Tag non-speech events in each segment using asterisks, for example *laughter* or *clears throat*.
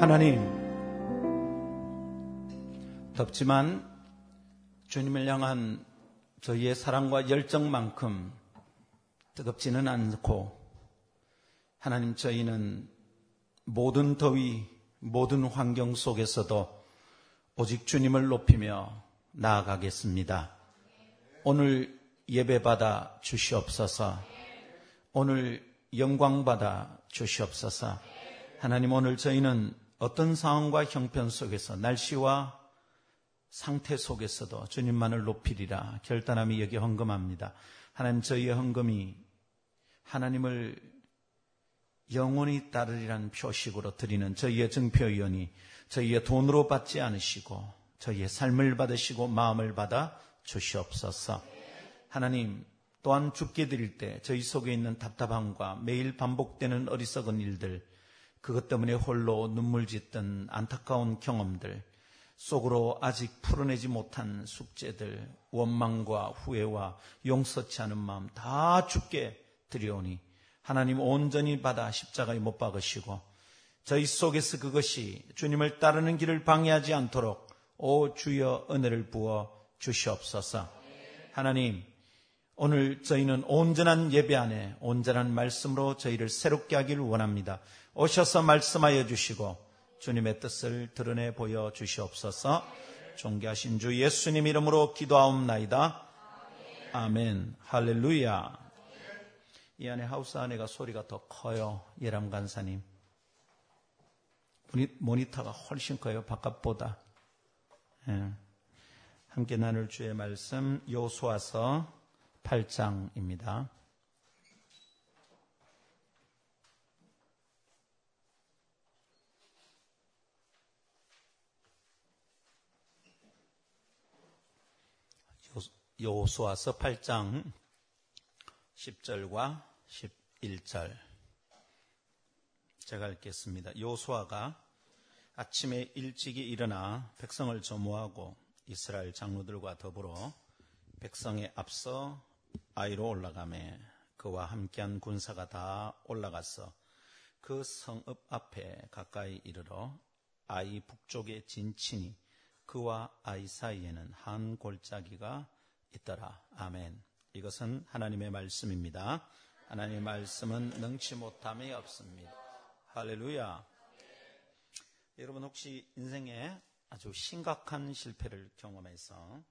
하나님, 덥지만 주님을 향한 저희의 사랑과 열정만큼 뜨겁지는 않고 하나님 저희는 모든 더위, 모든 환경 속에서도 오직 주님을 높이며 나아가겠습니다. 오늘 예배받아 주시옵소서. 오늘 영광받아 주시옵소서. 하나님 오늘 저희는 어떤 상황과 형편 속에서 날씨와 상태 속에서도 주님만을 높이리라 결단함이 여기 헌금합니다. 하나님 저희의 헌금이 하나님을 영원히 따르리라는 표식으로 드리는 저희의 증표위원이 저희의 돈으로 받지 않으시고 저희의 삶을 받으시고 마음을 받아 주시옵소서. 하나님 또한 죽게 드릴 때 저희 속에 있는 답답함과 매일 반복되는 어리석은 일들 그것 때문에 홀로 눈물 짓던 안타까운 경험들 속으로 아직 풀어내지 못한 숙제들, 원망과 후회와 용서치 않은 마음 다 죽게 드려오니 하나님 온전히 받아 십자가에 못 박으시고 저희 속에서 그것이 주님을 따르는 길을 방해하지 않도록 오 주여 은혜를 부어 주시옵소서. 하나님 오늘 저희는 온전한 예배 안에 온전한 말씀으로 저희를 새롭게 하기를 원합니다. 오셔서 말씀하여 주시고 주님의 뜻을 드러내 보여 주시옵소서. 존귀하신 주 예수님 이름으로 기도하옵나이다. 아멘. 할렐루야. 이 안에 하우스 안에가 소리가 더 커요. 예람 간사님. 모니터가 훨씬 커요. 바깥보다. 예. 함께 나눌 주의 말씀 요수아서 8장입니다. 요수아서 8장 10절과 11절 제가 읽겠습니다. 요수아가 아침에 일찍이 일어나 백성을 조모하고 이스라엘 장로들과 더불어 백성에 앞서 아이로 올라가매 그와 함께한 군사가 다 올라가서 그 성읍 앞에 가까이 이르러 아이 북쪽에 진친이 그와 아이 사이에는 한 골짜기가 있더라. 아멘. 이것은 하나님의 말씀입니다. 하나님의 말씀은 능치 못함이 없습니다. 할렐루야. 여러분 혹시 인생에 아주 심각한 실패를 경험해서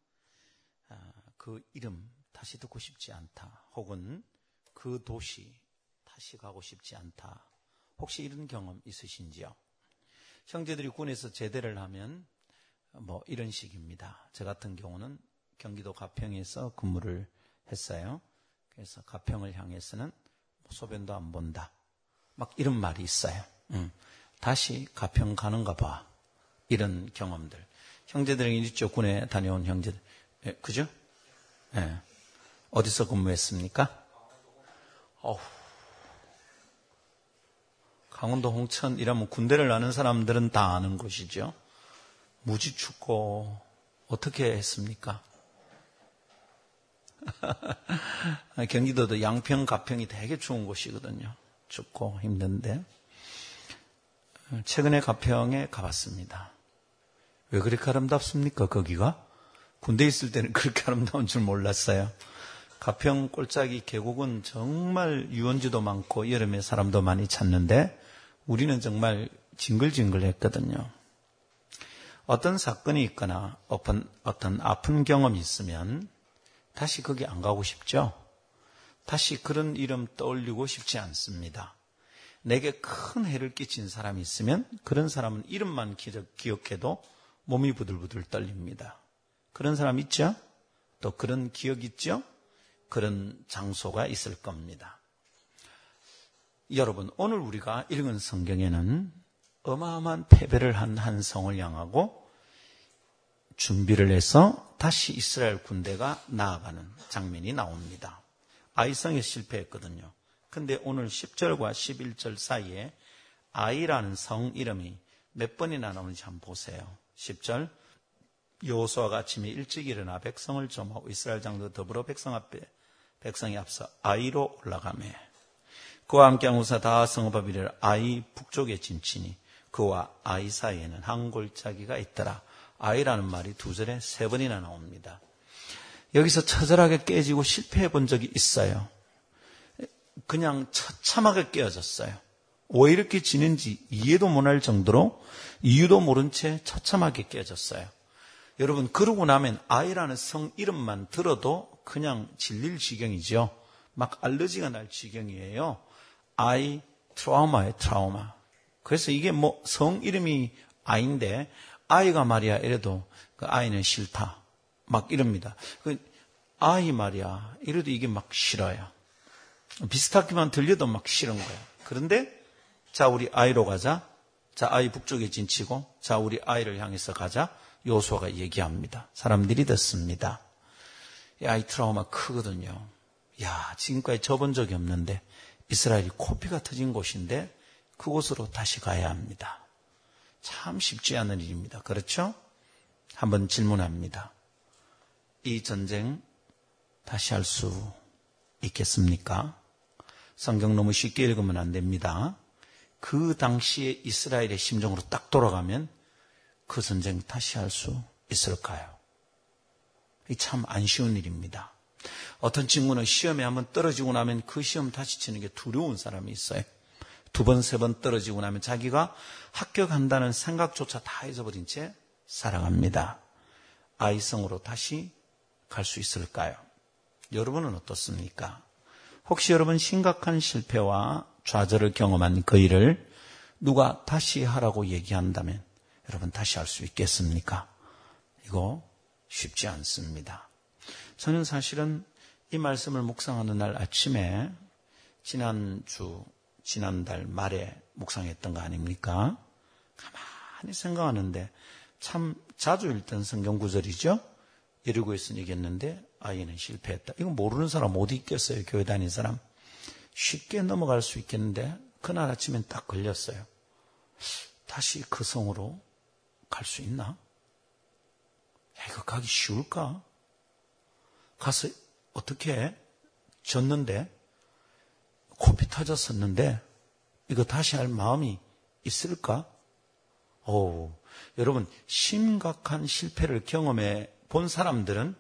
아, 그 이름 다시 듣고 싶지 않다. 혹은 그 도시 다시 가고 싶지 않다. 혹시 이런 경험 있으신지요? 형제들이 군에서 제대를 하면 뭐 이런 식입니다. 저 같은 경우는 경기도 가평에서 근무를 했어요. 그래서 가평을 향해서는 소변도 안 본다. 막 이런 말이 있어요. 응. 다시 가평 가는가 봐. 이런 경험들. 형제들이 있죠. 군에 다녀온 형제들. 예, 그죠? 예. 어디서 근무했습니까? 어후. 강원도 홍천 이라면 군대를 아는 사람들은 다 아는 곳이죠. 무지 춥고 어떻게 했습니까? 경기도도 양평, 가평이 되게 추운 곳이거든요. 춥고 힘든데. 최근에 가평에 가봤습니다. 왜 그렇게 아름답습니까, 거기가? 군대 있을 때는 *laughs* 그렇게 아름다운 줄 몰랐어요. 가평 꼴짜기 계곡은 정말 유원지도 많고 여름에 사람도 많이 찾는데 우리는 정말 징글징글 했거든요. 어떤 사건이 있거나 어떤 아픈 경험이 있으면 다시 거기 안 가고 싶죠? 다시 그런 이름 떠올리고 싶지 않습니다. 내게 큰 해를 끼친 사람이 있으면 그런 사람은 이름만 기억해도 몸이 부들부들 떨립니다. 그런 사람 있죠? 또 그런 기억 있죠? 그런 장소가 있을 겁니다. 여러분, 오늘 우리가 읽은 성경에는 어마어마한 패배를 한 한 성을 향하고 준비를 해서 다시 이스라엘 군대가 나아가는 장면이 나옵니다. 아이성에 실패했거든요. 근데 오늘 10절과 11절 사이에 아이라는 성 이름이 몇 번이나 나오는지 한번 보세요. 10절 요호수아가 아침에 일찍 일어나 백성을 점하고 이스라엘 장도 더불어 백성 앞에 백성이 앞서 아이로 올라가매 그와 함께 한 우사 다 성읍 앞이를 아이 북쪽에 진치니 그와 아이 사이에는 한 골짜기가 있더라. 아이라는 말이 두 절에 세 번이나 나옵니다. 여기서 처절하게 깨지고 실패해 본 적이 있어요. 그냥 처참하게 깨어졌어요. 왜 이렇게 지는지 이해도 못할 정도로 이유도 모른 채 처참하게 깨졌어요. 여러분 그러고 나면 아이라는 성 이름만 들어도 그냥 질릴 지경이죠. 막 알러지가 날 지경이에요. 아이 트라우마의 트라우마. 그래서 이게 뭐 성 이름이 아인데 아이가 말이야 이래도 그 아이는 싫다. 막 이럽니다. 그 아이 말이야 이래도 이게 막 싫어요. 비슷하게만 들려도 막 싫은 거야. 그런데 자 우리 아이로 가자. 자 아이 북쪽에 진치고 자 우리 아이를 향해서 가자. 요소가 얘기합니다. 사람들이 듣습니다. 이 아이 트라우마 크거든요. 야 지금까지 접은 적이 없는데 이스라엘이 코피가 터진 곳인데 그곳으로 다시 가야 합니다. 참 쉽지 않은 일입니다. 그렇죠? 한번 질문합니다. 이 전쟁 다시 할 수 있겠습니까? 성경 너무 쉽게 읽으면 안 됩니다. 그 당시에 이스라엘의 심정으로 딱 돌아가면 그 전쟁 다시 할 수 있을까요? 참 안 쉬운 일입니다. 어떤 친구는 시험에 한번 떨어지고 나면 그 시험 다시 치는 게 두려운 사람이 있어요. 두 번, 세 번 떨어지고 나면 자기가 합격한다는 생각조차 다 잊어버린 채 살아갑니다. 아이성으로 다시 갈 수 있을까요? 여러분은 어떻습니까? 혹시 여러분 심각한 실패와 좌절을 경험한 그 일을 누가 다시 하라고 얘기한다면 여러분 다시 할 수 있겠습니까? 이거 쉽지 않습니다. 저는 사실은 이 말씀을 묵상하는 날 아침에 지난주, 지난달 말에 묵상했던 거 아닙니까? 가만히 생각하는데 참 자주 읽던 성경 구절이죠? 이러고 있으니 이겼는데 아이는 실패했다. 이거 모르는 사람 어디 있겠어요? 교회 다니는 사람. 쉽게 넘어갈 수 있겠는데 그날 아침엔 딱 걸렸어요. 다시 그 성으로 갈 수 있나? 야, 이거 가기 쉬울까? 가서 어떻게 해? 졌는데 코피 터졌었는데 이거 다시 할 마음이 있을까? 오, 여러분 심각한 실패를 경험해 본 사람들은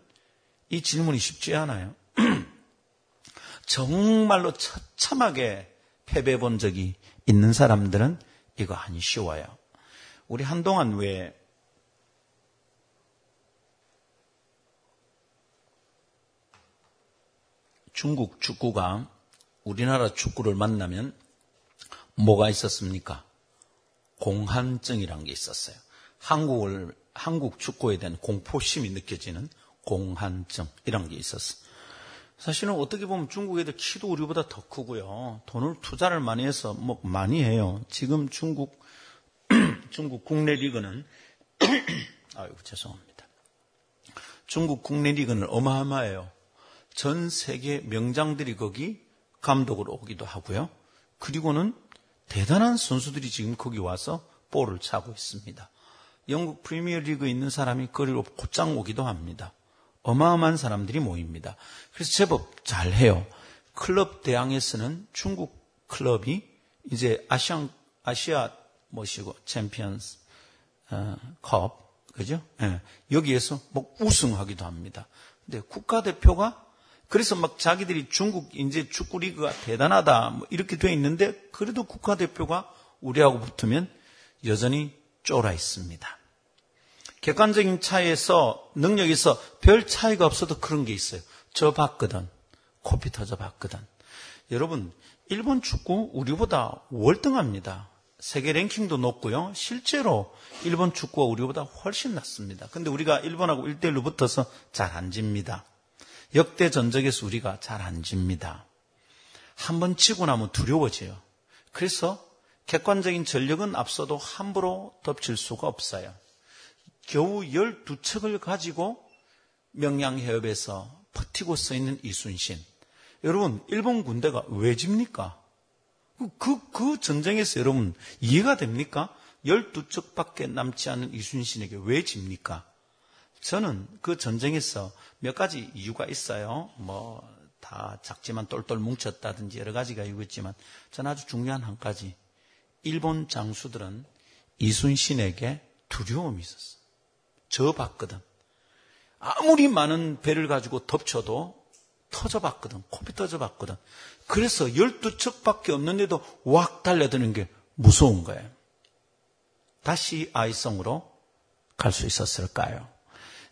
이 질문이 쉽지 않아요. *clears throat* 정말로 처참하게 패배해 본 적이 있는 사람들은 이거 안 쉬워요. 우리 한동안 왜 중국 축구가 우리나라 축구를 만나면 뭐가 있었습니까? 공한증이라는 게 있었어요. 한국을, 한국 축구에 대한 공포심이 느껴지는 공한증, 이런 게 있었어요. 사실은 어떻게 보면 중국 애들 키도 우리보다 더 크고요. 돈을 투자를 많이 해서 뭐 많이 해요. 지금 중국, *clears throat* 중국 국내 리그는, *clears throat* 아이고, 죄송합니다. 중국 국내 리그는 어마어마해요. 전 세계 명장들이 거기 감독으로 오기도 하고요. 그리고는 대단한 선수들이 지금 거기 와서 볼을 차고 있습니다. 영국 프리미어 리그에 있는 사람이 거기로 곧장 오기도 합니다. 어마어마한 사람들이 모입니다. 그래서 제법 잘해요. 클럽 대항에서는 중국 클럽이 이제 아시안, 아시아 뭐시고 챔피언스 어, 컵 그죠? 예, 여기에서 뭐 우승하기도 합니다. 근데 국가대표가 그래서 막 자기들이 중국 이제 축구 리그가 대단하다 뭐 이렇게 돼 있는데 그래도 국가대표가 우리하고 붙으면 여전히 쫄아 있습니다. 객관적인 차이에서 능력에서 별 차이가 없어도 그런 게 있어요. 저 봤거든. 코피 터져 봤거든. 여러분, 일본 축구 우리보다 월등합니다. 세계 랭킹도 높고요. 실제로 일본 축구가 우리보다 훨씬 낫습니다. 근데 우리가 일본하고 1대1로 붙어서 잘 안 집니다. 역대 전적에서 우리가 잘 안 집니다. 한 번 치고 나면 두려워져요. 그래서 객관적인 전력은 앞서도 함부로 덮칠 수가 없어요. 겨우 12척을 가지고 명량해협에서 버티고 서 있는 이순신. 여러분, 일본 군대가 왜 집니까? 그, 그 전쟁에서 여러분 이해가 됩니까? 12척밖에 남지 않은 이순신에게 왜 집니까? 저는 그 전쟁에서 몇 가지 이유가 있어요. 뭐, 다 작지만 똘똘 뭉쳤다든지 여러 가지가 이유가 있지만, 저는 아주 중요한 한 가지. 일본 장수들은 이순신에게 두려움이 있었어. 저 봤거든. 아무리 많은 배를 가지고 덮쳐도 터져봤거든. 코피 터져봤거든. 그래서 12척밖에 없는데도 왁 달려드는 게 무서운 거예요. 다시 아이성으로 갈 수 있었을까요?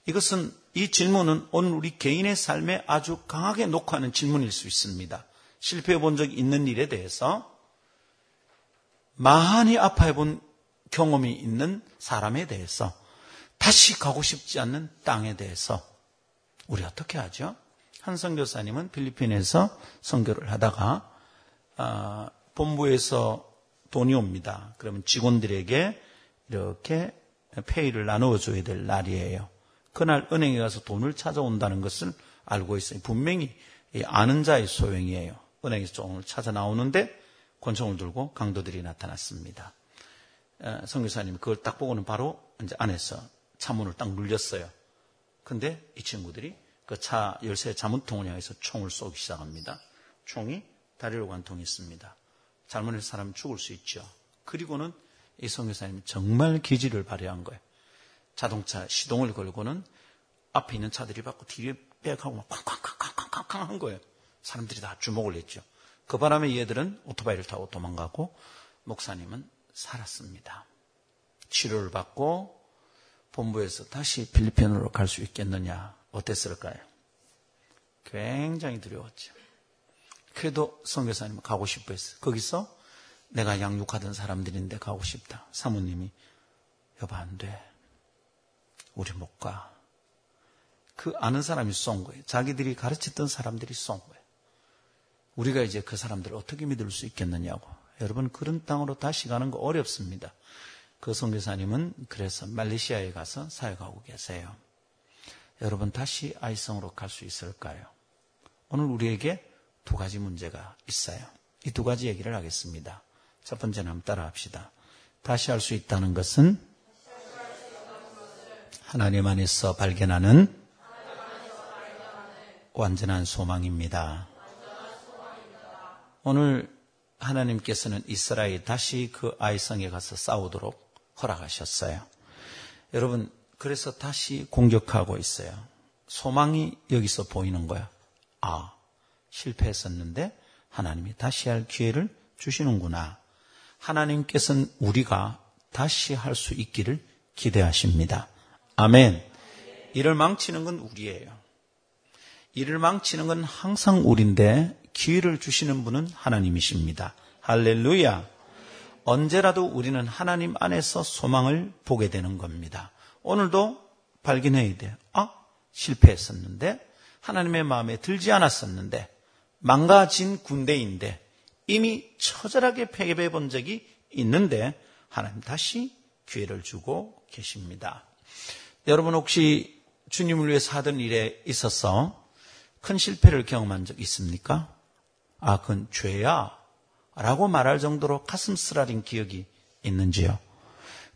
이것은 이 질문은 오늘 우리 개인의 삶에 아주 강하게 녹화하는 질문일 수 있습니다. 실패해 본 적 있는 일에 대해서 많이 아파해 본 경험이 있는 사람에 대해서 다시 가고 싶지 않는 땅에 대해서 우리 어떻게 하죠? 한 선교사님은 필리핀에서 선교를 하다가 아, 본부에서 돈이 옵니다. 그러면 직원들에게 이렇게 페이를 나누어 줘야 될 날이에요. 그날 은행에 가서 돈을 찾아온다는 것을 알고 있어요. 분명히 아는 자의 소행이에요. 은행에서 돈을 찾아 나오는데 권총을 들고 강도들이 나타났습니다. 성교사님이 그걸 딱 보고는 바로 이제 안에서 차문을 딱 눌렸어요. 근데 이 친구들이 그 차 열쇠 자문통을 향해서 총을 쏘기 시작합니다. 총이 다리로 관통했습니다. 잘못해서 사람이 죽을 수 있죠. 그리고는 이 성교사님이 정말 기지를 발휘한 거예요. 자동차 시동을 걸고는 앞에 있는 차들이 받고 뒤에 백하고 막 쾅쾅쾅쾅쾅쾅 한 거예요. 사람들이 다 주목을 했죠. 그 바람에 얘들은 오토바이를 타고 도망가고 목사님은 살았습니다. 치료를 받고 본부에서 다시 필리핀으로 갈 수 있겠느냐 어땠을까요? 굉장히 두려웠죠. 그래도 성교사님은 가고 싶어 했어요. 거기서 내가 양육하던 사람들인데 가고 싶다. 사모님이 여보 안 돼. 우리 못 가. 그 아는 사람이 쏜 거예요. 자기들이 가르쳤던 사람들이 쏜 거예요. 우리가 이제 그 사람들을 어떻게 믿을 수 있겠느냐고. 여러분 그런 땅으로 다시 가는 거 어렵습니다. 그 선교사님은 그래서 말레이시아에 가서 사역하고 계세요. 여러분 다시 아이성으로 갈 수 있을까요? 오늘 우리에게 두 가지 문제가 있어요. 이 두 가지 얘기를 하겠습니다. 첫 번째는 한번 따라 합시다. 다시 할 수 있다는 것은 하나님 안에서 발견하는 완전한 소망입니다. 오늘 하나님께서는 이스라엘 다시 그 아이성에 가서 싸우도록 허락하셨어요. 여러분, 그래서 다시 공격하고 있어요. 소망이 여기서 보이는 거야. 아, 실패했었는데 하나님이 다시 할 기회를 주시는구나. 하나님께서는 우리가 다시 할 수 있기를 기대하십니다. 아멘. 이를 망치는 건 우리예요. 이를 망치는 건 항상 우리인데 기회를 주시는 분은 하나님이십니다. 할렐루야. 언제라도 우리는 하나님 안에서 소망을 보게 되는 겁니다. 오늘도 발견해야 돼. 아, 실패했었는데, 하나님의 마음에 들지 않았었는데, 망가진 군대인데, 이미 처절하게 패배해 본 적이 있는데, 하나님 다시 기회를 주고 계십니다. 여러분 혹시 주님을 위해 사던 일에 있어서 큰 실패를 경험한 적 있습니까? 아, 그건 죄야. 라고 말할 정도로 가슴 쓰라린 기억이 있는지요?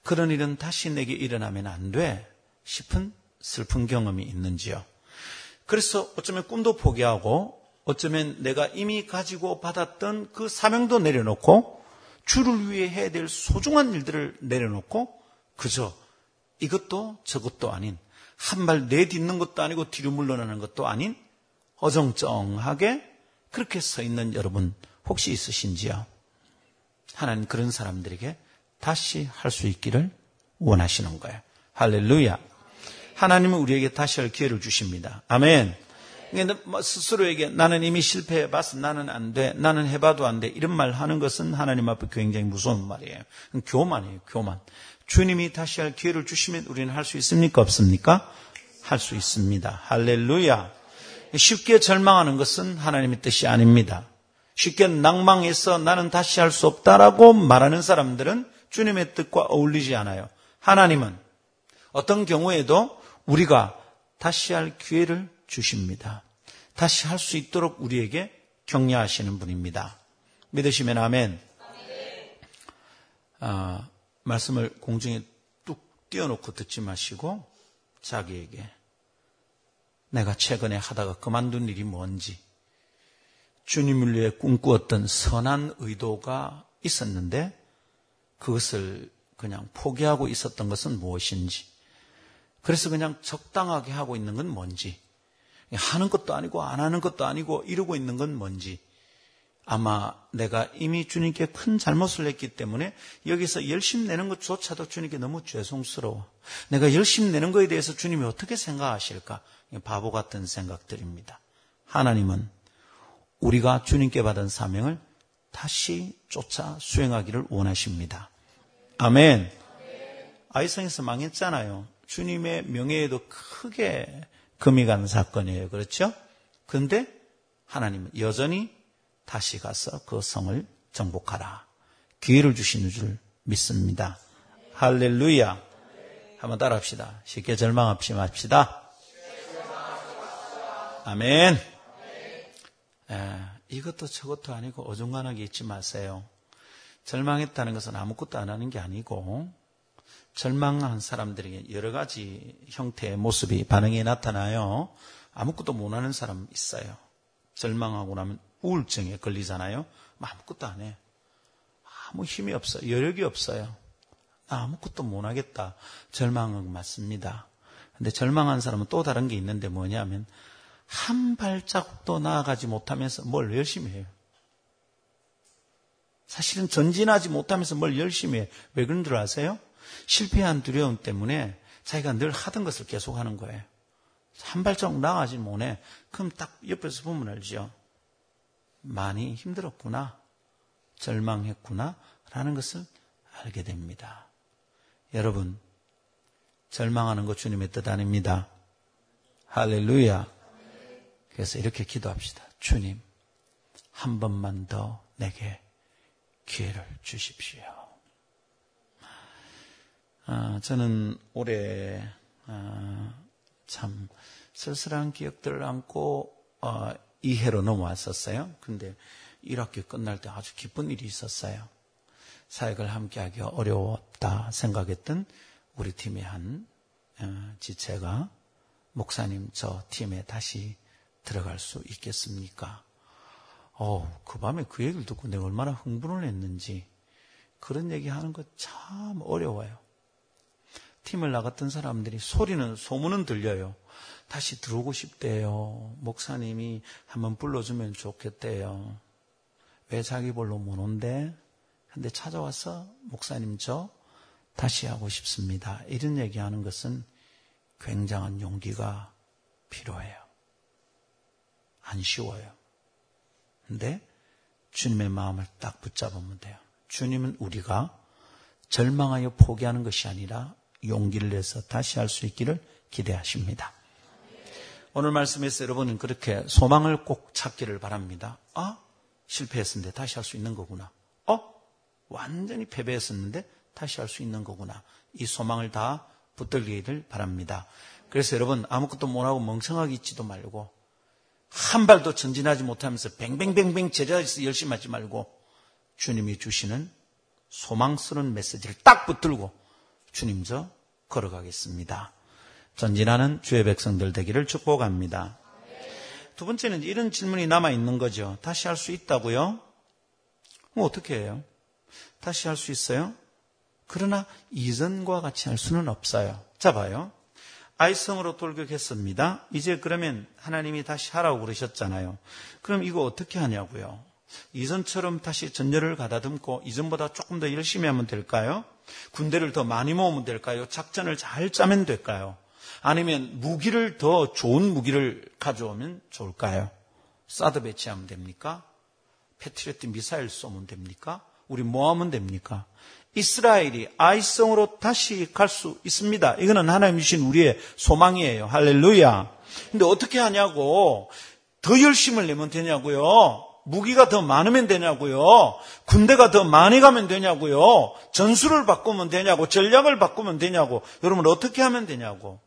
그런 일은 다시 내게 일어나면 안 돼. 싶은 슬픈 경험이 있는지요? 그래서 어쩌면 꿈도 포기하고 어쩌면 내가 이미 가지고 받았던 그 사명도 내려놓고 주를 위해 해야 될 소중한 일들을 내려놓고 그저 이것도 저것도 아닌 한 발 내딛는 것도 아니고 뒤로 물러나는 것도 아닌 어정쩡하게 그렇게 서 있는 여러분 혹시 있으신지요? 하나님 그런 사람들에게 다시 할 수 있기를 원하시는 거예요. 할렐루야. 하나님은 우리에게 다시 할 기회를 주십니다. 아멘. 뭐 스스로에게 나는 이미 실패해봤어. 나는 안 돼. 나는 해봐도 안 돼. 이런 말 하는 것은 하나님 앞에 굉장히 무서운 말이에요. 교만이에요. 교만. 주님이 다시 할 기회를 주시면 우리는 할 수 있습니까? 없습니까? 할 수 있습니다. 할렐루야. 쉽게 절망하는 것은 하나님의 뜻이 아닙니다. 쉽게 낭망해서 나는 다시 할 수 없다라고 말하는 사람들은 주님의 뜻과 어울리지 않아요. 하나님은 어떤 경우에도 우리가 다시 할 기회를 주십니다. 다시 할 수 있도록 우리에게 격려하시는 분입니다. 믿으시면 아멘. 아, 말씀을 공중에 뚝 띄워놓고 듣지 마시고 자기에게 내가 최근에 하다가 그만둔 일이 뭔지 주님을 위해 꿈꾸었던 선한 의도가 있었는데 그것을 그냥 포기하고 있었던 것은 무엇인지, 그래서 그냥 적당하게 하고 있는 건 뭔지, 하는 것도 아니고 안 하는 것도 아니고 이러고 있는 건 뭔지, 아마 내가 이미 주님께 큰 잘못을 했기 때문에 여기서 열심 내는 것조차도 주님께 너무 죄송스러워. 내가 열심 내는 것에 대해서 주님이 어떻게 생각하실까? 바보 같은 생각들입니다. 하나님은 우리가 주님께 받은 사명을 다시 쫓아 수행하기를 원하십니다. 아멘. 아이성에서 망했잖아요. 주님의 명예에도 크게 금이 간 사건이에요. 그렇죠? 근데 하나님은 여전히 다시 가서 그 성을 정복하라. 기회를 주시는 줄 믿습니다. 할렐루야. 한번 따라합시다. 쉽게 절망하지 맙시다. 아멘. 에, 이것도 저것도 아니고 어중간하게 잊지 마세요. 절망했다는 것은 아무것도 안 하는 게 아니고 절망한 사람들에게 여러 가지 형태의 모습이 반응이 나타나요. 아무것도 못하는 사람 있어요. 절망하고 나면 우울증에 걸리잖아요. 아무것도 안 해. 아무 힘이 없어요. 여력이 없어요. 나 아무것도 못하겠다. 절망은 맞습니다. 근데 절망한 사람은 또 다른 게 있는데 뭐냐면 한 발자국도 나아가지 못하면서 뭘 열심히 해요. 사실은 전진하지 못하면서 뭘 열심히 해요. 왜 그런 줄 아세요? 실패한 두려움 때문에 자기가 늘 하던 것을 계속 하는 거예요. 한 발자국 나아가지 못해. 그럼 딱 옆에서 보면 알죠. 많이 힘들었구나. 절망했구나. 라는 것을 알게 됩니다. 여러분, 절망하는 것 주님의 뜻 아닙니다. 할렐루야. 그래서 이렇게 기도합시다. 주님, 한 번만 더 내게 기회를 주십시오. 아, 저는 올해 아, 참 쓸쓸한 기억들을 안고 어, 이해로 넘어왔었어요. 근데 1학기 끝날 때 아주 기쁜 일이 있었어요. 사역을 함께 하기가 어려웠다 생각했던 우리 팀의 한 어, 지체가 목사님 저 팀에 다시 들어갈 수 있겠습니까? 어, 그 밤에 그 얘기를 듣고 내가 얼마나 흥분을 했는지 그런 얘기 하는 거 참 어려워요. 팀을 나갔던 사람들이 소리는 소문은 들려요. 다시 들어오고 싶대요. 목사님이 한번 불러주면 좋겠대요. 왜 자기 볼로 못 온대? 근데 찾아와서 목사님 저 다시 하고 싶습니다. 이런 얘기하는 것은 굉장한 용기가 필요해요. 안 쉬워요. 근데 주님의 마음을 딱 붙잡으면 돼요. 주님은 우리가 절망하여 포기하는 것이 아니라 용기를 내서 다시 할 수 있기를 기대하십니다. 오늘 말씀에서 여러분은 그렇게 소망을 꼭 찾기를 바랍니다. 아, 실패했었는데 다시 할 수 있는 거구나. 어, 완전히 패배했었는데 다시 할 수 있는 거구나. 이 소망을 다 붙들기를 바랍니다. 그래서 여러분 아무것도 못하고 멍청하게 있지도 말고 한 발도 전진하지 못하면서 뱅뱅뱅뱅 제자리에서 열심히 하지 말고 주님이 주시는 소망스러운 메시지를 딱 붙들고 주님 저 걸어가겠습니다. 전진하는 주의 백성들 되기를 축복합니다. 두 번째는 이런 질문이 남아 있는 거죠. 다시 할 수 있다고요? 뭐 어떻게 해요? 다시 할 수 있어요? 그러나 이전과 같이 할 수는 없어요. 자 봐요. 아이성으로 돌격했습니다. 이제 그러면 하나님이 다시 하라고 그러셨잖아요. 그럼 이거 어떻게 하냐고요? 이전처럼 다시 전열을 가다듬고 이전보다 조금 더 열심히 하면 될까요? 군대를 더 많이 모으면 될까요? 작전을 잘 짜면 될까요? 아니면 무기를 더 좋은 무기를 가져오면 좋을까요? 사드 배치하면 됩니까? 패트리어트 미사일 쏘면 됩니까? 우리 뭐 하면 됩니까? 이스라엘이 아이성으로 다시 갈 수 있습니다. 이거는 하나님 주신 우리의 소망이에요. 할렐루야. 근데 어떻게 하냐고 더 열심을 내면 되냐고요. 무기가 더 많으면 되냐고요. 군대가 더 많이 가면 되냐고요. 전술을 바꾸면 되냐고. 전략을 바꾸면 되냐고. 여러분 어떻게 하면 되냐고.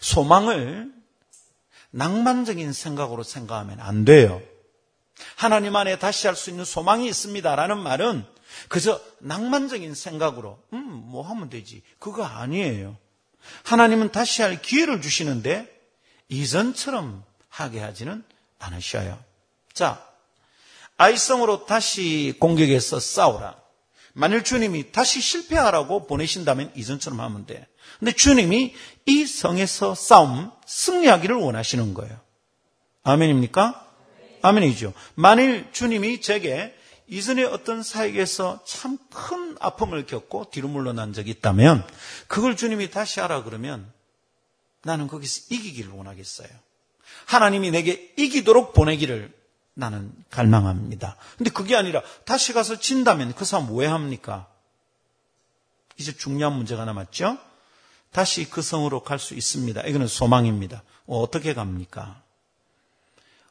소망을 낭만적인 생각으로 생각하면 안 돼요. 하나님 안에 다시 할 수 있는 소망이 있습니다라는 말은 그저 낭만적인 생각으로 음, 뭐 하면 되지. 그거 아니에요. 하나님은 다시 할 기회를 주시는데 이전처럼 하게 하지는 않으셔요. 자, 아이성으로 다시 공격해서 싸우라. 만일 주님이 다시 실패하라고 보내신다면 이전처럼 하면 돼. 근데 주님이 이 성에서 싸움, 승리하기를 원하시는 거예요. 아멘입니까? 아멘이죠. 만일 주님이 제게 이전에 어떤 사역에서 참 큰 아픔을 겪고 뒤로 물러난 적이 있다면 그걸 주님이 다시 하라 그러면 나는 거기서 이기기를 원하겠어요. 하나님이 내게 이기도록 보내기를 나는 갈망합니다. 근데 그게 아니라 다시 가서 진다면 그 사람 왜 합니까? 이제 중요한 문제가 남았죠? 다시 그 성으로 갈 수 있습니다. 이거는 소망입니다. 어, 떻게 갑니까?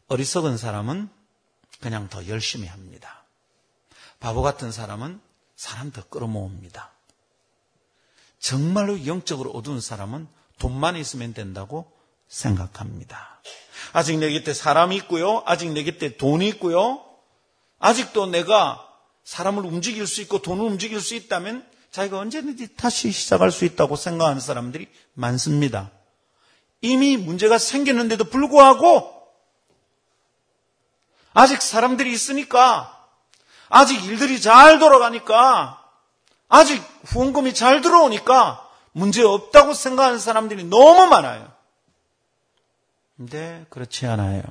어리석은 사람은 그냥 더 열심히 합니다. 바보 같은 사람은 사람 더 끌어모읍니다. 정말로 영적으로 어두운 사람은 돈만 있으면 된다고 생각합니다. 아직 내 곁에 사람이 있고요. 아직 내 곁에 돈이 있고요. 아직도 내가 사람을 움직일 수 있고 돈을 움직일 수 있다면 자기가 언제든지 다시 시작할 수 있다고 생각하는 사람들이 많습니다. 이미 문제가 생겼는데도 불구하고 아직 사람들이 있으니까 아직 일들이 잘 돌아가니까 아직 후원금이 잘 들어오니까 문제 없다고 생각하는 사람들이 너무 많아요. 근데 그렇지 않아요.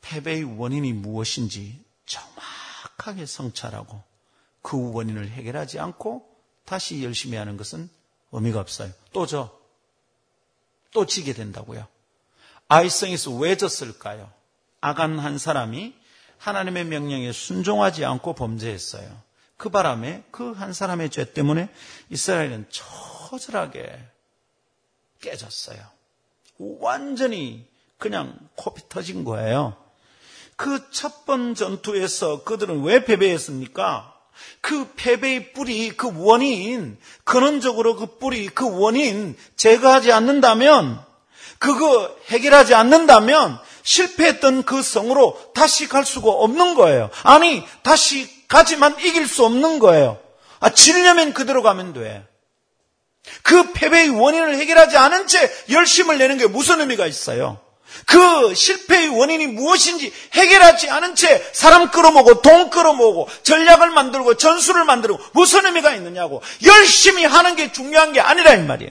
패배의 원인이 무엇인지 정확하게 성찰하고 그 원인을 해결하지 않고 다시 열심히 하는 것은 의미가 없어요. 또 져. 또 지게 된다고요. 아이성에서 왜 졌을까요? 아간 한 사람이 하나님의 명령에 순종하지 않고 범죄했어요. 그 바람에 그 한 사람의 죄 때문에 이스라엘은 처절하게 깨졌어요. 완전히 그냥 코피 터진 거예요. 그 첫 번 전투에서 그들은 왜 패배했습니까? 그 패배의 뿌리, 그 원인, 근원적으로 그 뿌리, 그 원인 제거하지 않는다면, 그거 해결하지 않는다면, 실패했던 그 성으로 다시 갈 수가 없는 거예요. 아니, 다시 가지만 이길 수 없는 거예요. 아, 지려면 그대로 가면 돼. 그 패배의 원인을 해결하지 않은 채 열심을 내는 게 무슨 의미가 있어요? 그 실패의 원인이 무엇인지 해결하지 않은 채 사람 끌어모고 돈 끌어모고 전략을 만들고 전술을 만들고 무슨 의미가 있느냐고 열심히 하는 게 중요한 게 아니라 이 말이에요.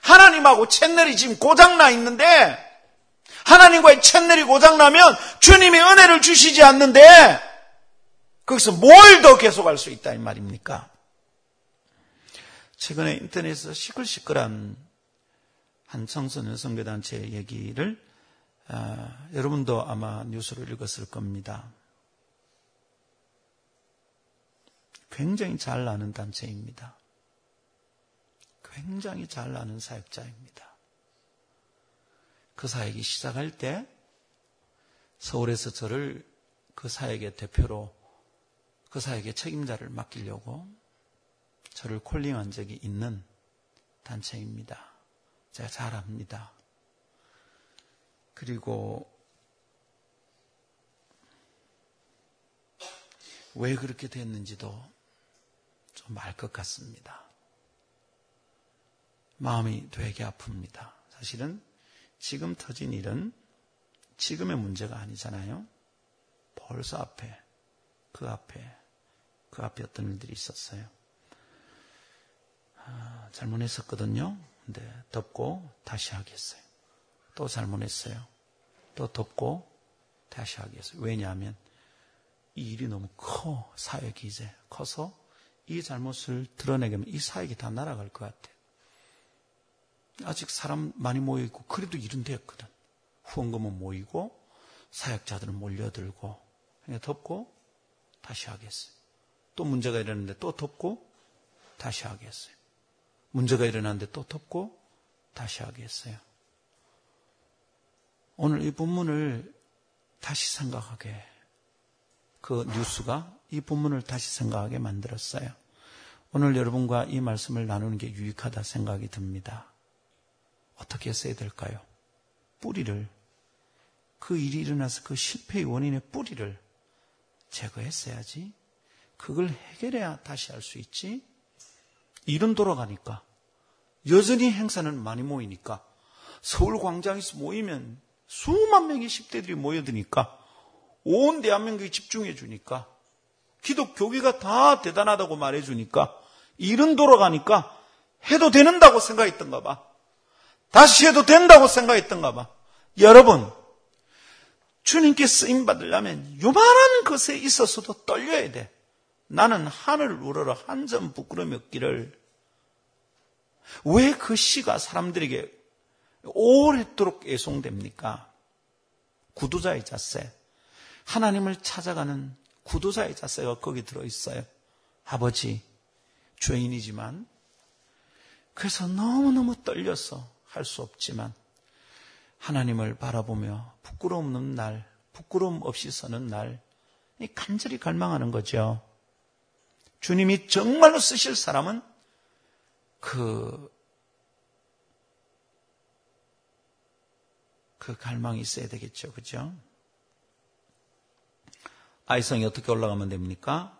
하나님하고 채널이 지금 고장나 있는데 하나님과의 채널이 고장나면 주님이 은혜를 주시지 않는데 거기서 뭘 더 계속할 수 있다 이 말입니까? 최근에 인터넷에서 시끌시끌한 한 청소년 선교단체 얘기를 아, 여러분도 아마 뉴스로 읽었을 겁니다. 굉장히 잘 나는 단체입니다. 굉장히 잘 나는 사역자입니다. 그 사역이 시작할 때 서울에서 저를 그 사역의 대표로 그 사역의 책임자를 맡기려고 저를 콜링한 적이 있는 단체입니다. 제가 잘 압니다. 그리고 왜 그렇게 됐는지도 좀 알 것 같습니다. 마음이 되게 아픕니다. 사실은 지금 터진 일은 지금의 문제가 아니잖아요. 벌써 앞에, 그 앞에, 그 앞에 어떤 일들이 있었어요. 아, 잘못했었거든요. 근데 덮고 다시 하겠어요. 또 잘못했어요. 또 덮고 다시 하겠어요. 왜냐하면 이 일이 너무 커 사역이 이제 커서 이 잘못을 드러내게 이 사역이 다 날아갈 것 같아요. 아직 사람 많이 모여 있고 그래도 일은 됐거든. 후원금은 모이고 사역자들은 몰려들고 그냥 덮고 다시 하겠어요. 또 문제가 일어났는데 또 덮고 다시 하겠어요. 문제가 일어났는데 또 덮고 다시 하겠어요. 오늘 이 본문을 다시 생각하게 그 뉴스가 이 본문을 다시 생각하게 만들었어요. 오늘 여러분과 이 말씀을 나누는 게 유익하다 생각이 듭니다. 어떻게 했어야 될까요? 뿌리를 그 일이 일어나서 그 실패의 원인의 뿌리를 제거했어야지. 그걸 해결해야 다시 할 수 있지. 일은 돌아가니까 여전히 행사는 많이 모이니까 서울 광장에서 모이면 수만 명의 10대들이 모여드니까 온 대한민국이 집중해 주니까 기독교계가 다 대단하다고 말해 주니까 일은 돌아가니까 해도 되는다고 생각했던가 봐. 다시 해도 된다고 생각했던가 봐. 여러분, 주님께 쓰임 받으려면 요만한 것에 있어서도 떨려야 돼. 나는 하늘을 우러러 한 점 부끄러움이 없기를 왜 그 시가 사람들에게 오랫도록 애송됩니까? 구도자의 자세. 하나님을 찾아가는 구도자의 자세가 거기 들어있어요. 아버지, 죄인이지만, 그래서 너무너무 떨려서 할 수 없지만, 하나님을 바라보며 부끄러움 없는 날, 부끄러움 없이 서는 날, 간절히 갈망하는 거죠. 주님이 정말로 쓰실 사람은 그, 그 갈망이 있어야 되겠죠. 그죠? 아이성이 어떻게 올라가면 됩니까?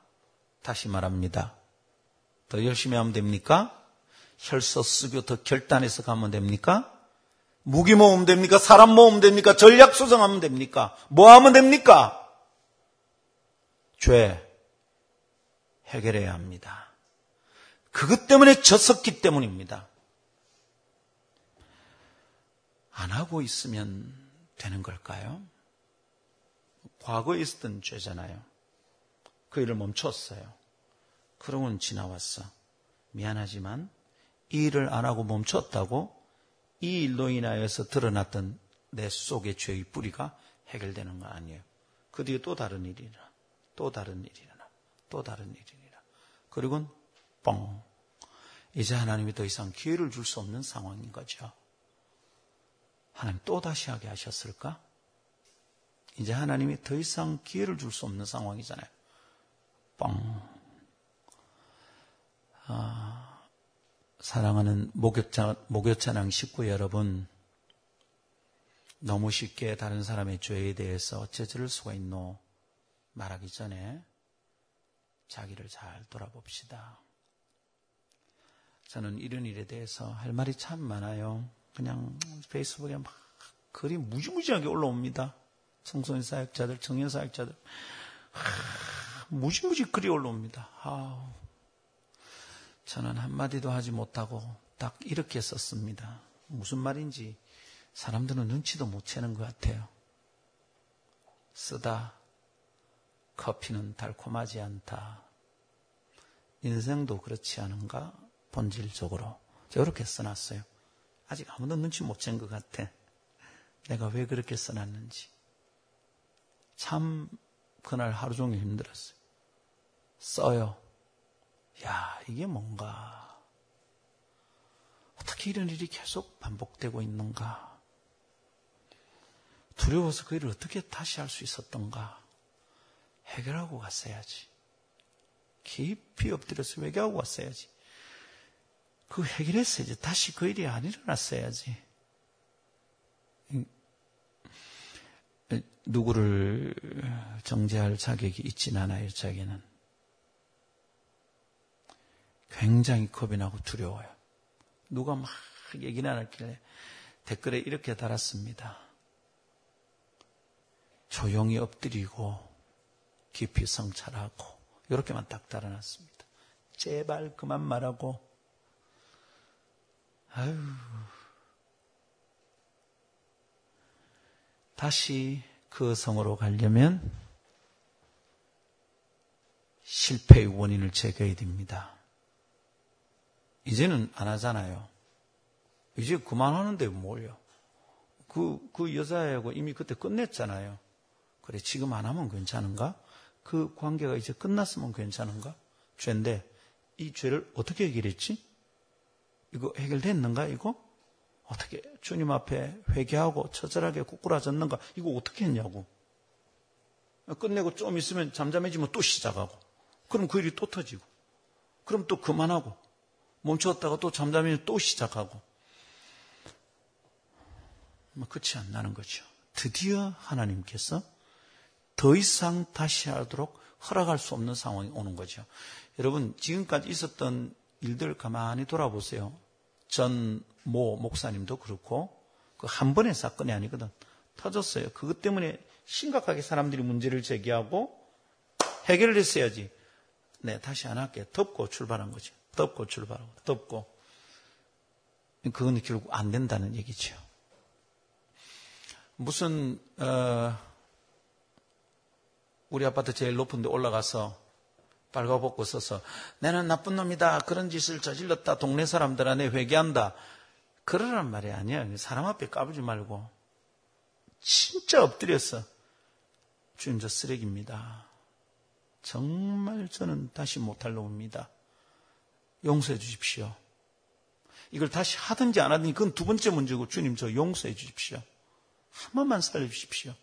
다시 말합니다. 더 열심히 하면 됩니까? 혈서 쓰고 더 결단해서 가면 됩니까? 무기 모으면 됩니까? 사람 모으면 됩니까? 전략 수정하면 됩니까? 뭐 하면 됩니까? 죄 해결해야 합니다. 그것 때문에 졌었기 때문입니다. 안 하고 있으면 되는 걸까요? 과거에 있었던 죄잖아요. 그 일을 멈췄어요. 그러고는 지나왔어. 미안하지만 이 일을 안 하고 멈췄다고 이 일로 인하여서 드러났던 내 속의 죄의 뿌리가 해결되는 거 아니에요. 그 뒤에 또 다른 일이나 또 다른 일이나 또 다른 일이나 그리고는 뻥 이제 하나님이 더 이상 기회를 줄 수 없는 상황인 거죠. 하나님 또 다시 하게 하셨을까? 이제 하나님이 더 이상 기회를 줄 수 없는 상황이잖아요. 뻥. 아, 사랑하는 목욕찬, 목욕찬양 식구 여러분, 너무 쉽게 다른 사람의 죄에 대해서 어째 저럴 수가 있노? 말하기 전에 자기를 잘 돌아봅시다. 저는 이런 일에 대해서 할 말이 참 많아요. 그냥 페이스북에 막 글이 무지무지하게 올라옵니다. 청소년 사역자들, 청년 사역자들. 무지무지 글이 올라옵니다. 아 저는 한마디도 하지 못하고 딱 이렇게 썼습니다. 무슨 말인지 사람들은 눈치도 못 채는 것 같아요. 쓰다. 커피는 달콤하지 않다. 인생도 그렇지 않은가? 본질적으로. 이렇게 써놨어요. 아직 아무도 눈치 못 챈 것 같아. 내가 왜 그렇게 써놨는지. 참, 그날 하루 종일 힘들었어요. 써요. 야, 이게 뭔가. 어떻게 이런 일이 계속 반복되고 있는가? 두려워서 그 일을 어떻게 다시 할 수 있었던가? 해결하고 갔어야지. 깊이 엎드려서 외교하고 왔어야지. 그 해결했어야지. 다시 그 일이 안 일어났어야지. 누구를 정죄할 자격이 있진 않아요, 자기는. 굉장히 겁이 나고 두려워요. 누가 막 얘기는 안 할길래 댓글에 이렇게 달았습니다. 조용히 엎드리고 깊이 성찰하고 이렇게만 딱 달아놨습니다. 제발 그만 말하고 아유 다시 그 성으로 가려면 실패의 원인을 제거해야 됩니다. 이제는 안 하잖아요. 이제 그만하는데 뭘요? 그, 그 여자하고 이미 그때 끝냈잖아요. 그래, 지금 안 하면 괜찮은가? 그 관계가 이제 끝났으면 괜찮은가? 죄인데, 이 죄를 어떻게 해결했지? 이거 해결됐는가, 이거? 어떻게 주님 앞에 회개하고 처절하게 꾸꾸라졌는가? 이거 어떻게 했냐고. 끝내고 좀 있으면 잠잠해지면 또 시작하고. 그럼 그 일이 또 터지고. 그럼 또 그만하고. 멈췄다가 또 잠잠해지면 또 시작하고. 뭐 끝이 안 나는 거죠. 드디어 하나님께서 더 이상 다시 하도록 허락할 수 없는 상황이 오는 거죠. 여러분, 지금까지 있었던 일들 가만히 돌아보세요. 전 모 목사님도 그렇고 그 한 번의 사건이 아니거든. 터졌어요. 그것 때문에 심각하게 사람들이 문제를 제기하고 해결을 했어야지. 네, 다시 안 할게. 덮고 출발한 거죠. 덮고 출발하고, 덮고. 그건 결국 안 된다는 얘기죠. 무슨, 어, 우리 아파트 제일 높은 데 올라가서 빨가벗고 서서 나는 나쁜 놈이다. 그런 짓을 저질렀다. 동네 사람들한테 회개한다. 그러란 말이 아니야. 사람 앞에 까부지 말고 진짜 엎드렸어. 주님 저 쓰레기입니다. 정말 저는 다시 못할 놈입니다. 용서해 주십시오. 이걸 다시 하든지 안 하든지 그건 두 번째 문제고 주님 저 용서해 주십시오. 한 번만 살려 주십시오.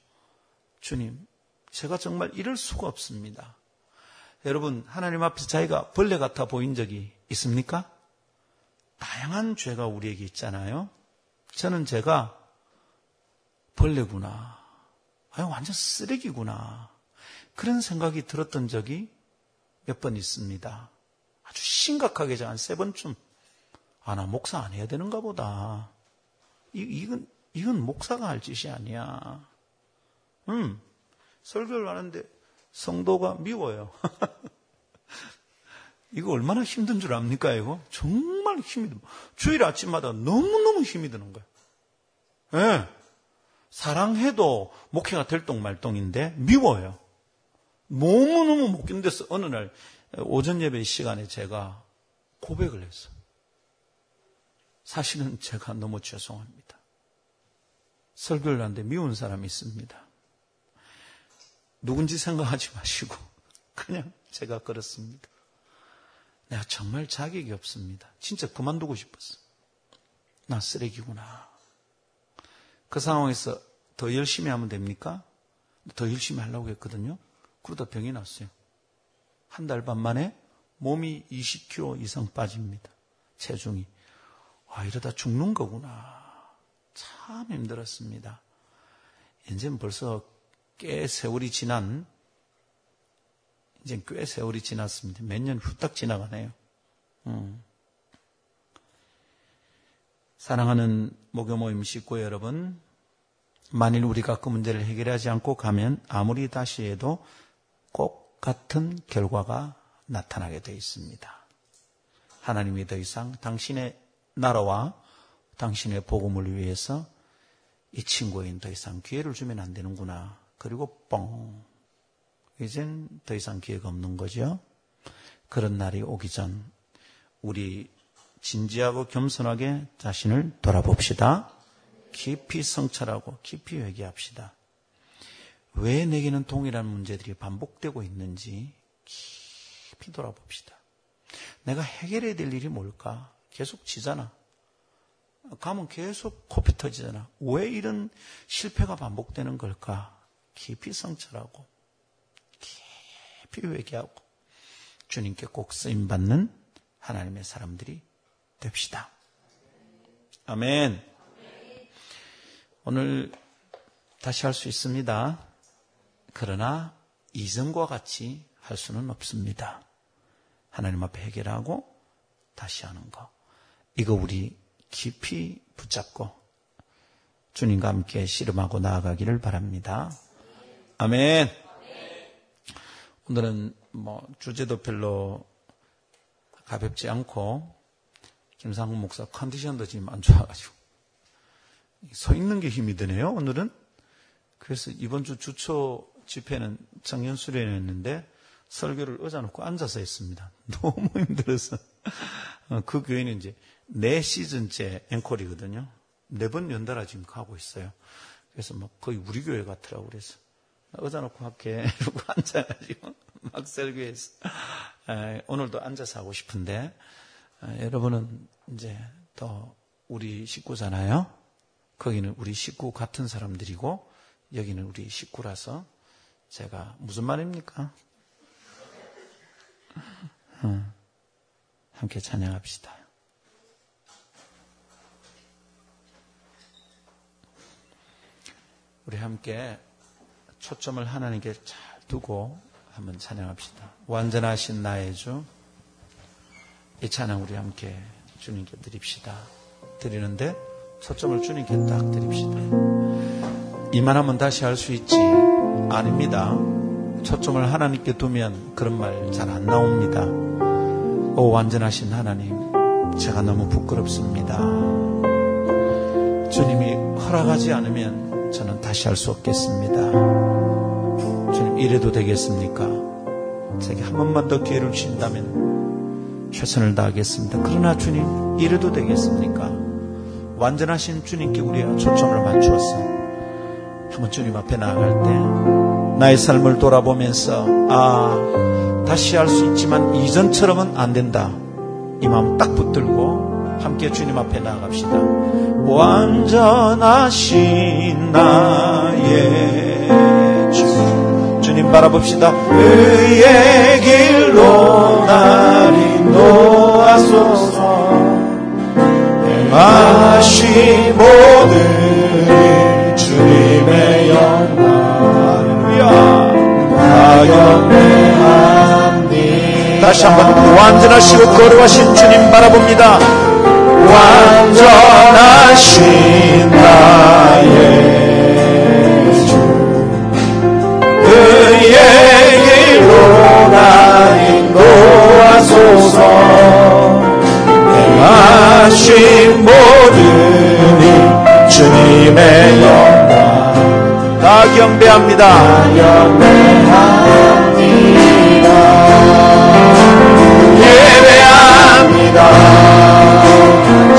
주님, 제가 정말 이럴 수가 없습니다. 여러분, 하나님 앞에서 자기가 벌레 같아 보인 적이 있습니까? 다양한 죄가 우리에게 있잖아요. 저는 제가 벌레구나. 아유, 완전 쓰레기구나. 그런 생각이 들었던 적이 몇 번 있습니다. 아주 심각하게 한 세 번쯤. 아, 나 목사 안 해야 되는가 보다. 이, 이건, 이건 목사가 할 짓이 아니야. 음, 설교를 하는데 성도가 미워요. *laughs* 이거 얼마나 힘든 줄 압니까, 이거? 정말 힘이 듭니다. 주일 아침마다 너무너무 힘이 드는 거예요. 예. 네. 사랑해도 목회가 될똥말똥인데 미워요. 너무너무 못 견뎌서 어느 날 오전 예배 시간에 제가 고백을 했어요. 사실은 제가 너무 죄송합니다. 설교를 하는데 미운 사람이 있습니다. 누군지 생각하지 마시고 *laughs* 그냥 제가 그렇습니다. 내가 정말 자격이 없습니다. 진짜 그만두고 싶었어. 나 쓰레기구나. 그 상황에서 더 열심히 하면 됩니까? 더 열심히 하려고 했거든요. 그러다 병이 났어요. 한 달 반 만에 몸이 20kg 이상 빠집니다. 체중이. 아, 이러다 죽는 거구나. 참 힘들었습니다. 이제는 벌써 꽤 세월이 지난, 이제 꽤 세월이 지났습니다. 몇 년 후딱 지나가네요. 음. 사랑하는 목요 모임 식구 여러분, 만일 우리가 그 문제를 해결하지 않고 가면 아무리 다시 해도 꼭 같은 결과가 나타나게 되어 있습니다. 하나님이 더 이상 당신의 나라와 당신의 복음을 위해서 이 친구에겐 더 이상 기회를 주면 안 되는구나. 그리고 뻥. 이젠 더 이상 기회가 없는 거죠. 그런 날이 오기 전 우리 진지하고 겸손하게 자신을 돌아봅시다. 깊이 성찰하고 깊이 회개합시다. 왜 내게는 동일한 문제들이 반복되고 있는지 깊이 돌아봅시다. 내가 해결해야 될 일이 뭘까? 계속 지잖아. 가면 계속 코피 터지잖아. 왜 이런 실패가 반복되는 걸까? 깊이 성찰하고 깊이 회개하고 주님께 꼭 쓰임 받는 하나님의 사람들이 됩시다. 아멘. 오늘 다시 할 수 있습니다. 그러나 이전과 같이 할 수는 없습니다. 하나님 앞에 해결하고 다시 하는 거. 이거 우리 깊이 붙잡고 주님과 함께 씨름하고 나아가기를 바랍니다. 아멘. 오늘은 뭐 주제도 별로 가볍지 않고 김상훈 목사 컨디션도 지금 안 좋아가지고 서 있는 게 힘이 드네요. 오늘은 그래서 이번 주 주초 집회는 작년 수련했는데 설교를 의자 놓고 앉아서 했습니다. *laughs* 너무 힘들어서 어, 그 교회는 이제 네 시즌째 앵콜이거든요. 네 번 연달아 지금 가고 있어요. 그래서 막 거의 우리 교회 같더라고 그래서 의자 놓고 할게. 이러고 *laughs* 앉아가지고 막 설교해서. 오늘도 앉아서 하고 싶은데, 여러분은 이제 더 우리 식구잖아요. 거기는 우리 식구 같은 사람들이고, 여기는 우리 식구라서, 제가 무슨 말입니까? *laughs* 함께 찬양합시다. 우리 함께 초점을 하나님께 잘 두고 한번 찬양합시다. 완전하신 나의 주. 이 찬양 우리 함께 주님께 드립시다. 드리는데 초점을 주님께 딱 드립시다. 이만하면 다시 할 수 있지. 아닙니다. 초점을 하나님께 두면 그런 말 잘 안 나옵니다. 오, 완전하신 하나님, 제가 너무 부끄럽습니다. 주님이 허락하지 않으면 저는 다시 할 수 없겠습니다. 이래도 되겠습니까? 제게 한 번만 더 기회를 주신다면 최선을 다하겠습니다. 그러나 주님, 이래도 되겠습니까? 완전하신 주님께 우리가 초점을 맞추었어. 한번 주님 앞에 나아갈 때 나의 삶을 돌아보면서 아 다시 할 수 있지만 이전처럼은 안 된다. 이 마음 딱 붙들고 함께 주님 앞에 나아갑시다. 완전하신 나의 바라봅시다. 의의 길로 날 인도하소서 행하신 모든 주님의 다시 한번 완전하시고 거룩하신 주님 바라봅니다. 완전하신 나의 나 인도하소서 행하신 모든 일 주님의 영광 다 경배합니다. 예배합니다.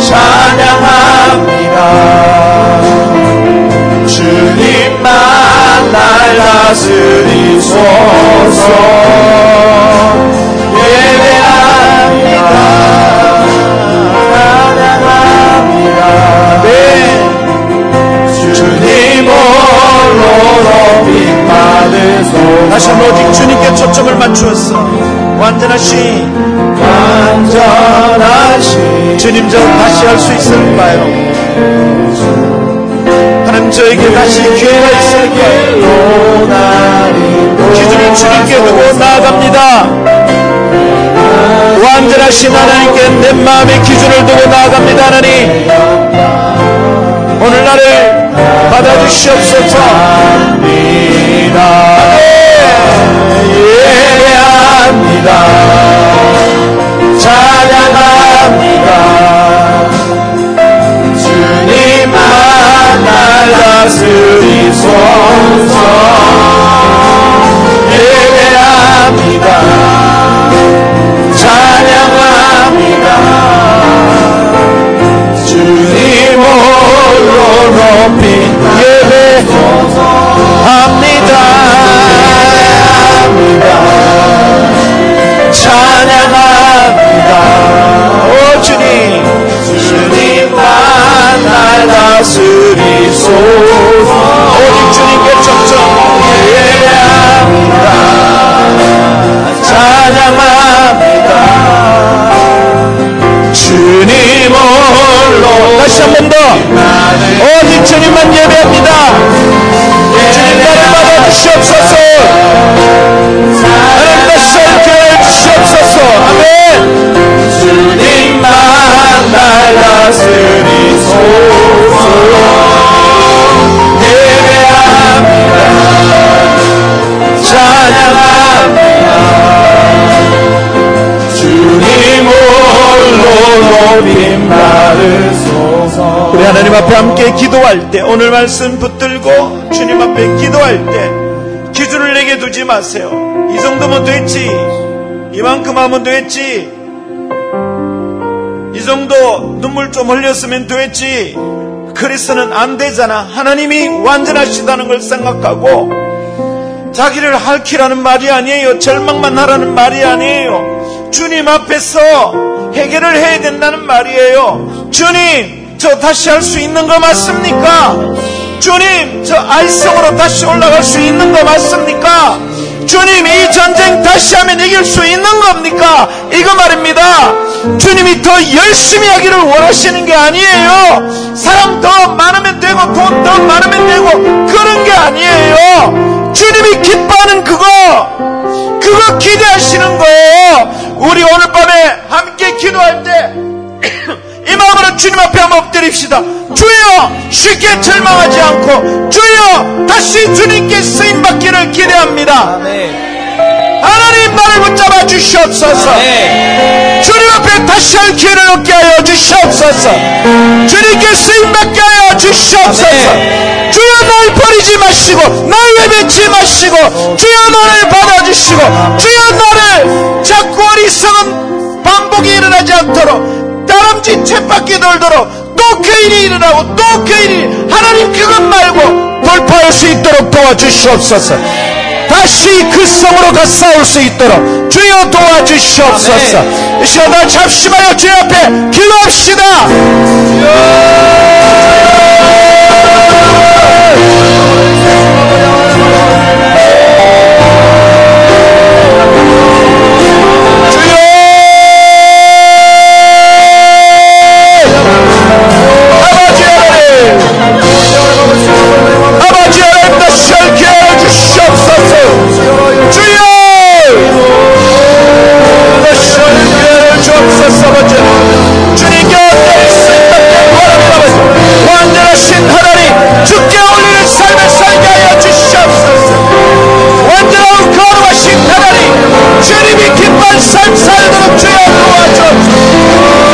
찬양합니다. 주님만 날 다스리소서. 예배합니다. 찬양합니다. 네. 주님 홀로 높임 받으소서. 다시 한번 오직 주님께 초점을 맞추었어. 완전하신 완전하신 주님 저 다시 할 수 있을까요? 저에게 다시 기회가 있을까요? 기준을 주님께 두고 나아갑니다. 완전하신 하나님께 내 마음의 기준을 두고 나아갑니다 하나님 오늘 나를 받아주시옵소서 예배합니다 찬 다스리 소서 예배합니다. 찬양합니다. 주님 홀로 높이 날 다스리소서 오직 주님께 초점 예배합니다. 찬양합니다. 주님 홀로 다시 한 번 더. 오직 주님만 예배합니다. 주님 나를 받아 주시옵소서. 하나님 다시 교회 주시옵소서. 아멘. 주님만 날 다스리소서 우리 하나님 앞에 함께 기도할 때 오늘 말씀 붙들고 주님 앞에 기도할 때 기준을 내게 두지 마세요. 이 정도면 됐지. 이만큼 하면 됐지. 이 정도 눈물 좀 흘렸으면 됐지 그리스는 안 되잖아 하나님이 완전하시다는 걸 생각하고 자기를 핥기라는 말이 아니에요 절망만 하라는 말이 아니에요 주님 앞에서 해결을 해야 된다는 말이에요 주님 저 다시 할 수 있는 거 맞습니까? 주님 저 알성으로 다시 올라갈 수 있는 거 맞습니까? 주님 이 전쟁 다시 하면 이길 수 있는 겁니까? 이거 말입니다. 주님이 더 열심히 하기를 원하시는 게 아니에요. 사람 더 많으면 되고 돈 더 많으면 되고 그런 게 아니에요. 주님이 기뻐하는 그거 그거 기대하시는 거예요. 우리 오늘 밤에 함께 기도할 때 이 마음으로 주님 앞에 한번 엎드립시다. 주여 쉽게 절망하지 않고 주여 다시 주님께 쓰임 받기를 기대합니다. 하나님 말을 붙잡아 주시옵소서. 주님 앞에 다시 할 기회를 얻게 하여 주시옵소서. 주님께 쓰임받게 하여 주시옵소서. 주여 날 버리지 마시고 날 외면치 마시고 주여 나를 받아주시고 주여 나를 자꾸 어리석은 반복이 일어나지 않도록 다람쥐 쳇바퀴 돌도록 또그 일이 일어나고 또그 일이 하나님 그것 말고 돌파할 수 있도록 도와주시옵소서 다시 그 성으로 가 싸울 수 있도록 주여 도와주시옵소서. 이 시간 잡심하여 주여 앞에 기도합시다. 아버 알게 해주옵소서 아버지 주님께 온전히 쓰임받게 원합니다 아버지 완전하신 하나님 주께 올리는 삶을 살게 하여 주시옵소서 완전하고 거룩하신 하나님 주님이 기뻐한 삶 살도록 주여 도와주옵소서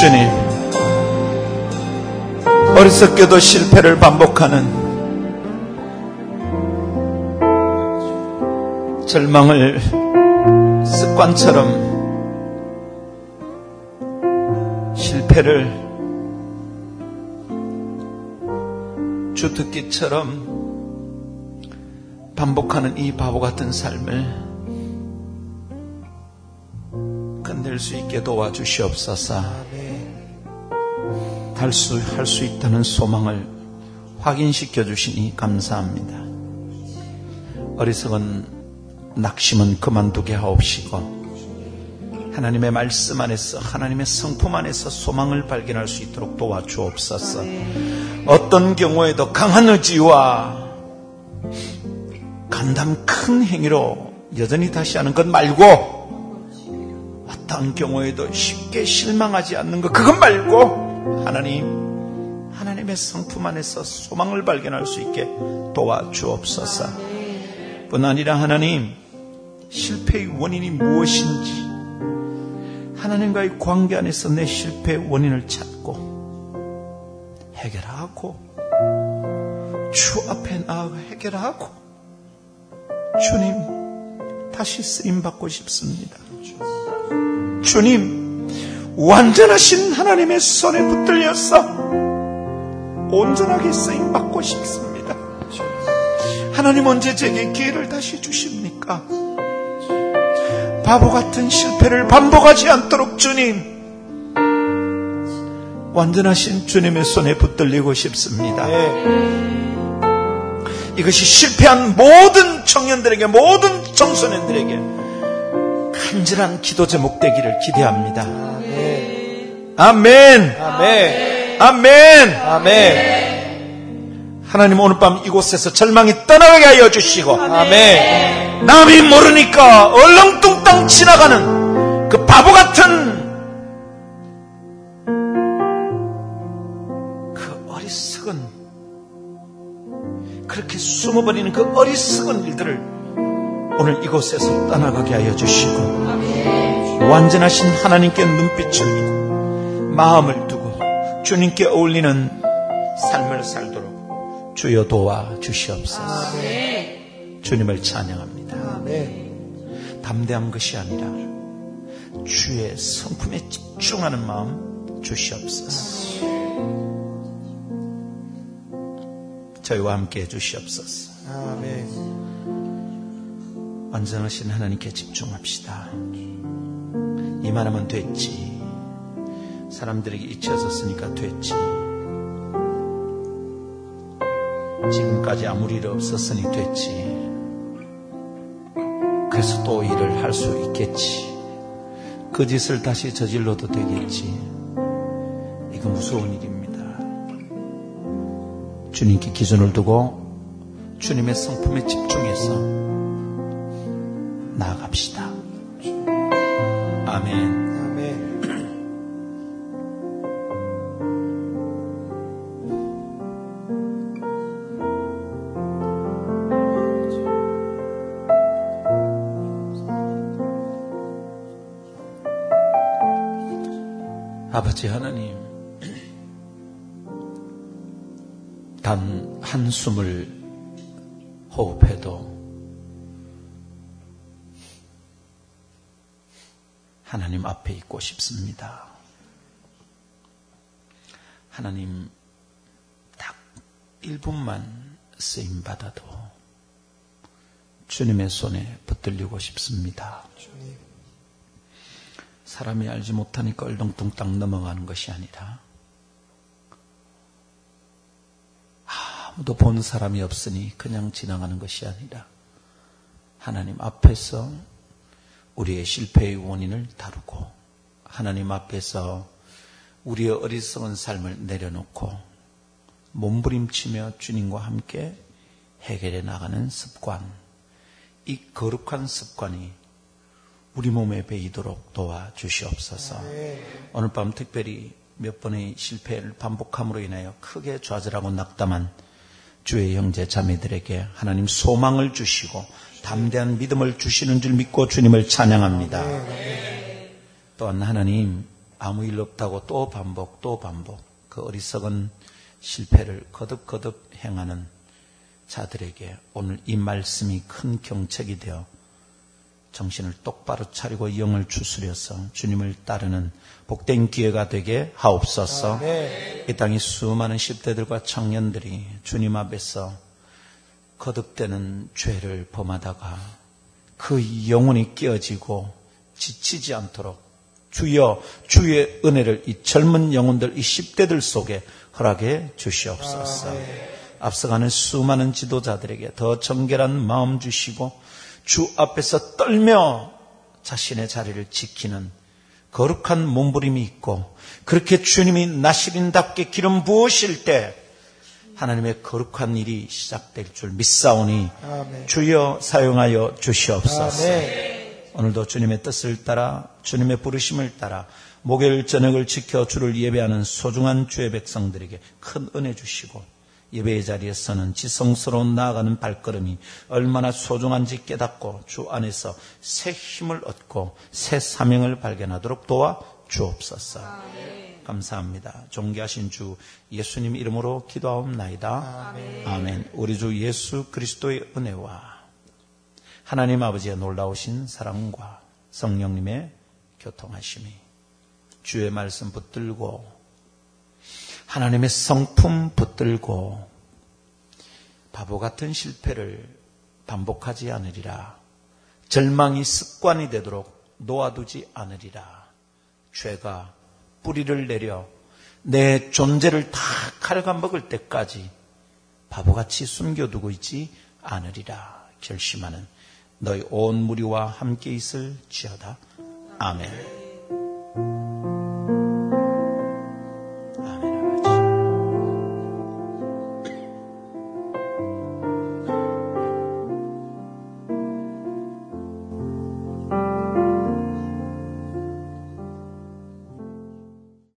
주님 어리석게도 실패를 반복하는 절망을 습관처럼 실패를 주특기처럼 반복하는 이 바보 같은 삶을 끝낼 수 있게 도와주시옵소서. 할 수, 할 수 있다는 소망을 확인시켜 주시니 감사합니다. 어리석은 낙심은 그만두게 하옵시고, 하나님의 말씀 안에서 하나님의 성품 안에서 소망을 발견할 수 있도록 도와주옵소서. 어떤 경우에도 강한 의지와 간담 큰 행위로 여전히 다시 하는 것 말고 어떤 경우에도 쉽게 실망하지 않는 것 그것 말고 하나님 하나님의 성품 안에서 소망을 발견할 수 있게 도와주옵소서. 뿐 아니라 하나님 실패의 원인이 무엇인지 하나님과의 관계 안에서 내 실패의 원인을 찾고 해결하고 주 앞에 나아가 해결하고 주님 다시 쓰임 받고 싶습니다. 주님 완전하신 하나님의 손에 붙들려서 온전하게 쓰임 받고 싶습니다. 하나님 언제 제게 기회를 다시 주십니까? 바보 같은 실패를 반복하지 않도록 주님 완전하신 주님의 손에 붙들리고 싶습니다. 이것이 실패한 모든 청년들에게 모든 청소년들에게 간절한 기도 제목 되기를 기대합니다. 아멘. 아멘. 아멘. 아멘. 하나님 오늘 밤 이곳에서 절망이 떠나게 하여 주시고 아멘. 남이 모르니까 얼렁뚱땅 지나가는 그 바보 같은 그 어리석은 그렇게 숨어버리는 그 어리석은 일들을 오늘 이곳에서 떠나가게 하여 주시고 완전하신 하나님께 눈빛을 마음을 두고 주님께 어울리는 삶을 살도록 주여 도와 주시옵소서. 주님을 찬양합니다. 담대한 것이 아니라 주의 성품에 집중하는 마음 주시옵소서. 저희와 함께 해주시옵소서. 아멘. 완전하신 하나님께 집중합시다. 이만하면 됐지. 사람들에게 잊혀졌으니까 됐지. 지금까지 아무 일 없었으니 됐지. 그래서 또 일을 할 수 있겠지. 그 짓을 다시 저질러도 되겠지. 이거 무서운 일입니다. 주님께 기준을 두고 주님의 성품에 집중해서 나아갑시다. 아멘. 아버지 하나님, 단 한숨을 호흡해도 하나님 앞에 있고 싶습니다. 하나님, 딱 1분만 쓰임 받아도 주님의 손에 붙들리고 싶습니다. 주님. 사람이 알지 못하니까 얼렁뚱땅 넘어가는 것이 아니라 아무도 본 사람이 없으니 그냥 지나가는 것이 아니라 하나님 앞에서 우리의 실패의 원인을 다루고 하나님 앞에서 우리의 어리석은 삶을 내려놓고 몸부림치며 주님과 함께 해결해 나가는 습관 이 거룩한 습관이 우리 몸에 배이도록 도와주시옵소서. 오늘 밤 특별히 몇 번의 실패를 반복함으로 인하여 크게 좌절하고 낙담한 주의 형제 자매들에게 하나님 소망을 주시고 담대한 믿음을 주시는 줄 믿고 주님을 찬양합니다. 또한 하나님 아무 일 없다고 또 반복 또 반복 그 어리석은 실패를 거듭거듭 행하는 자들에게 오늘 이 말씀이 큰 경책이 되어 정신을 똑바로 차리고 영을 추스려서 주님을 따르는 복된 기회가 되게 하옵소서. 아멘. 이 땅의 수많은 10대들과 청년들이 주님 앞에서 거듭되는 죄를 범하다가 그 영혼이 깨어지고 지치지 않도록 주여 주의 은혜를 이 젊은 영혼들 이 10대들 속에 허락해 주시옵소서. 앞서가는 수많은 지도자들에게 더 정결한 마음 주시고 주 앞에서 떨며 자신의 자리를 지키는 거룩한 몸부림이 있고 그렇게 주님이 나시린답게 기름 부으실 때 하나님의 거룩한 일이 시작될 줄 믿사오니 아멘. 주여 사용하여 주시옵소서. 아멘. 오늘도 주님의 뜻을 따라 주님의 부르심을 따라 목요일 저녁을 지켜 주를 예배하는 소중한 주의 백성들에게 큰 은혜 주시고 예배의 자리에 서는 지성스러운 나아가는 발걸음이 얼마나 소중한지 깨닫고 주 안에서 새 힘을 얻고 새 사명을 발견하도록 도와 주옵소서. 감사합니다. 존귀하신 주 예수님 이름으로 기도하옵나이다. 아멘. 우리 주 예수 그리스도의 은혜와 하나님 아버지의 놀라우신 사랑과 성령님의 교통하심이 주의 말씀 붙들고 하나님의 성품 붙들고 바보 같은 실패를 반복하지 않으리라. 절망이 습관이 되도록 놓아두지 않으리라. 죄가 뿌리를 내려 내 존재를 다 갉아먹을 때까지 바보같이 숨겨두고 있지 않으리라. 결심하는 너희 온 무리와 함께 있을 지어다. 아멘.